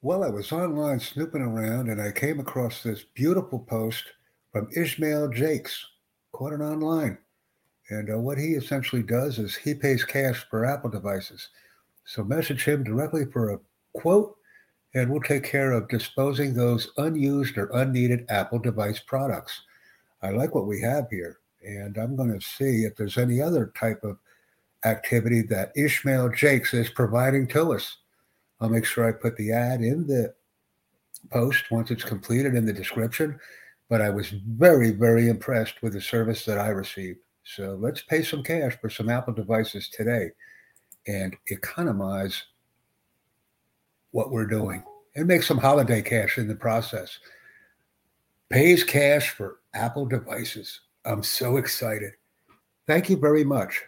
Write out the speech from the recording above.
Well, I was online snooping around and I came across this beautiful post from Ishmael Jakes. Caught it online. And uh, what he essentially does is he pays cash for Apple devices. So message him directly for a quote, and we'll take care of disposing those unused or unneeded Apple device products. I like what we have here, and I'm going to see if there's any other type of activity that Ishmael Jakes is providing to us. I'll make sure I put the ad in the post once it's completed in the description. But I was very, very impressed with the service that I received. So let's pay some cash for some Apple devices today and economize what we're doing and make some holiday cash in the process. Pays cash for Apple devices. I'm so excited. Thank you very much.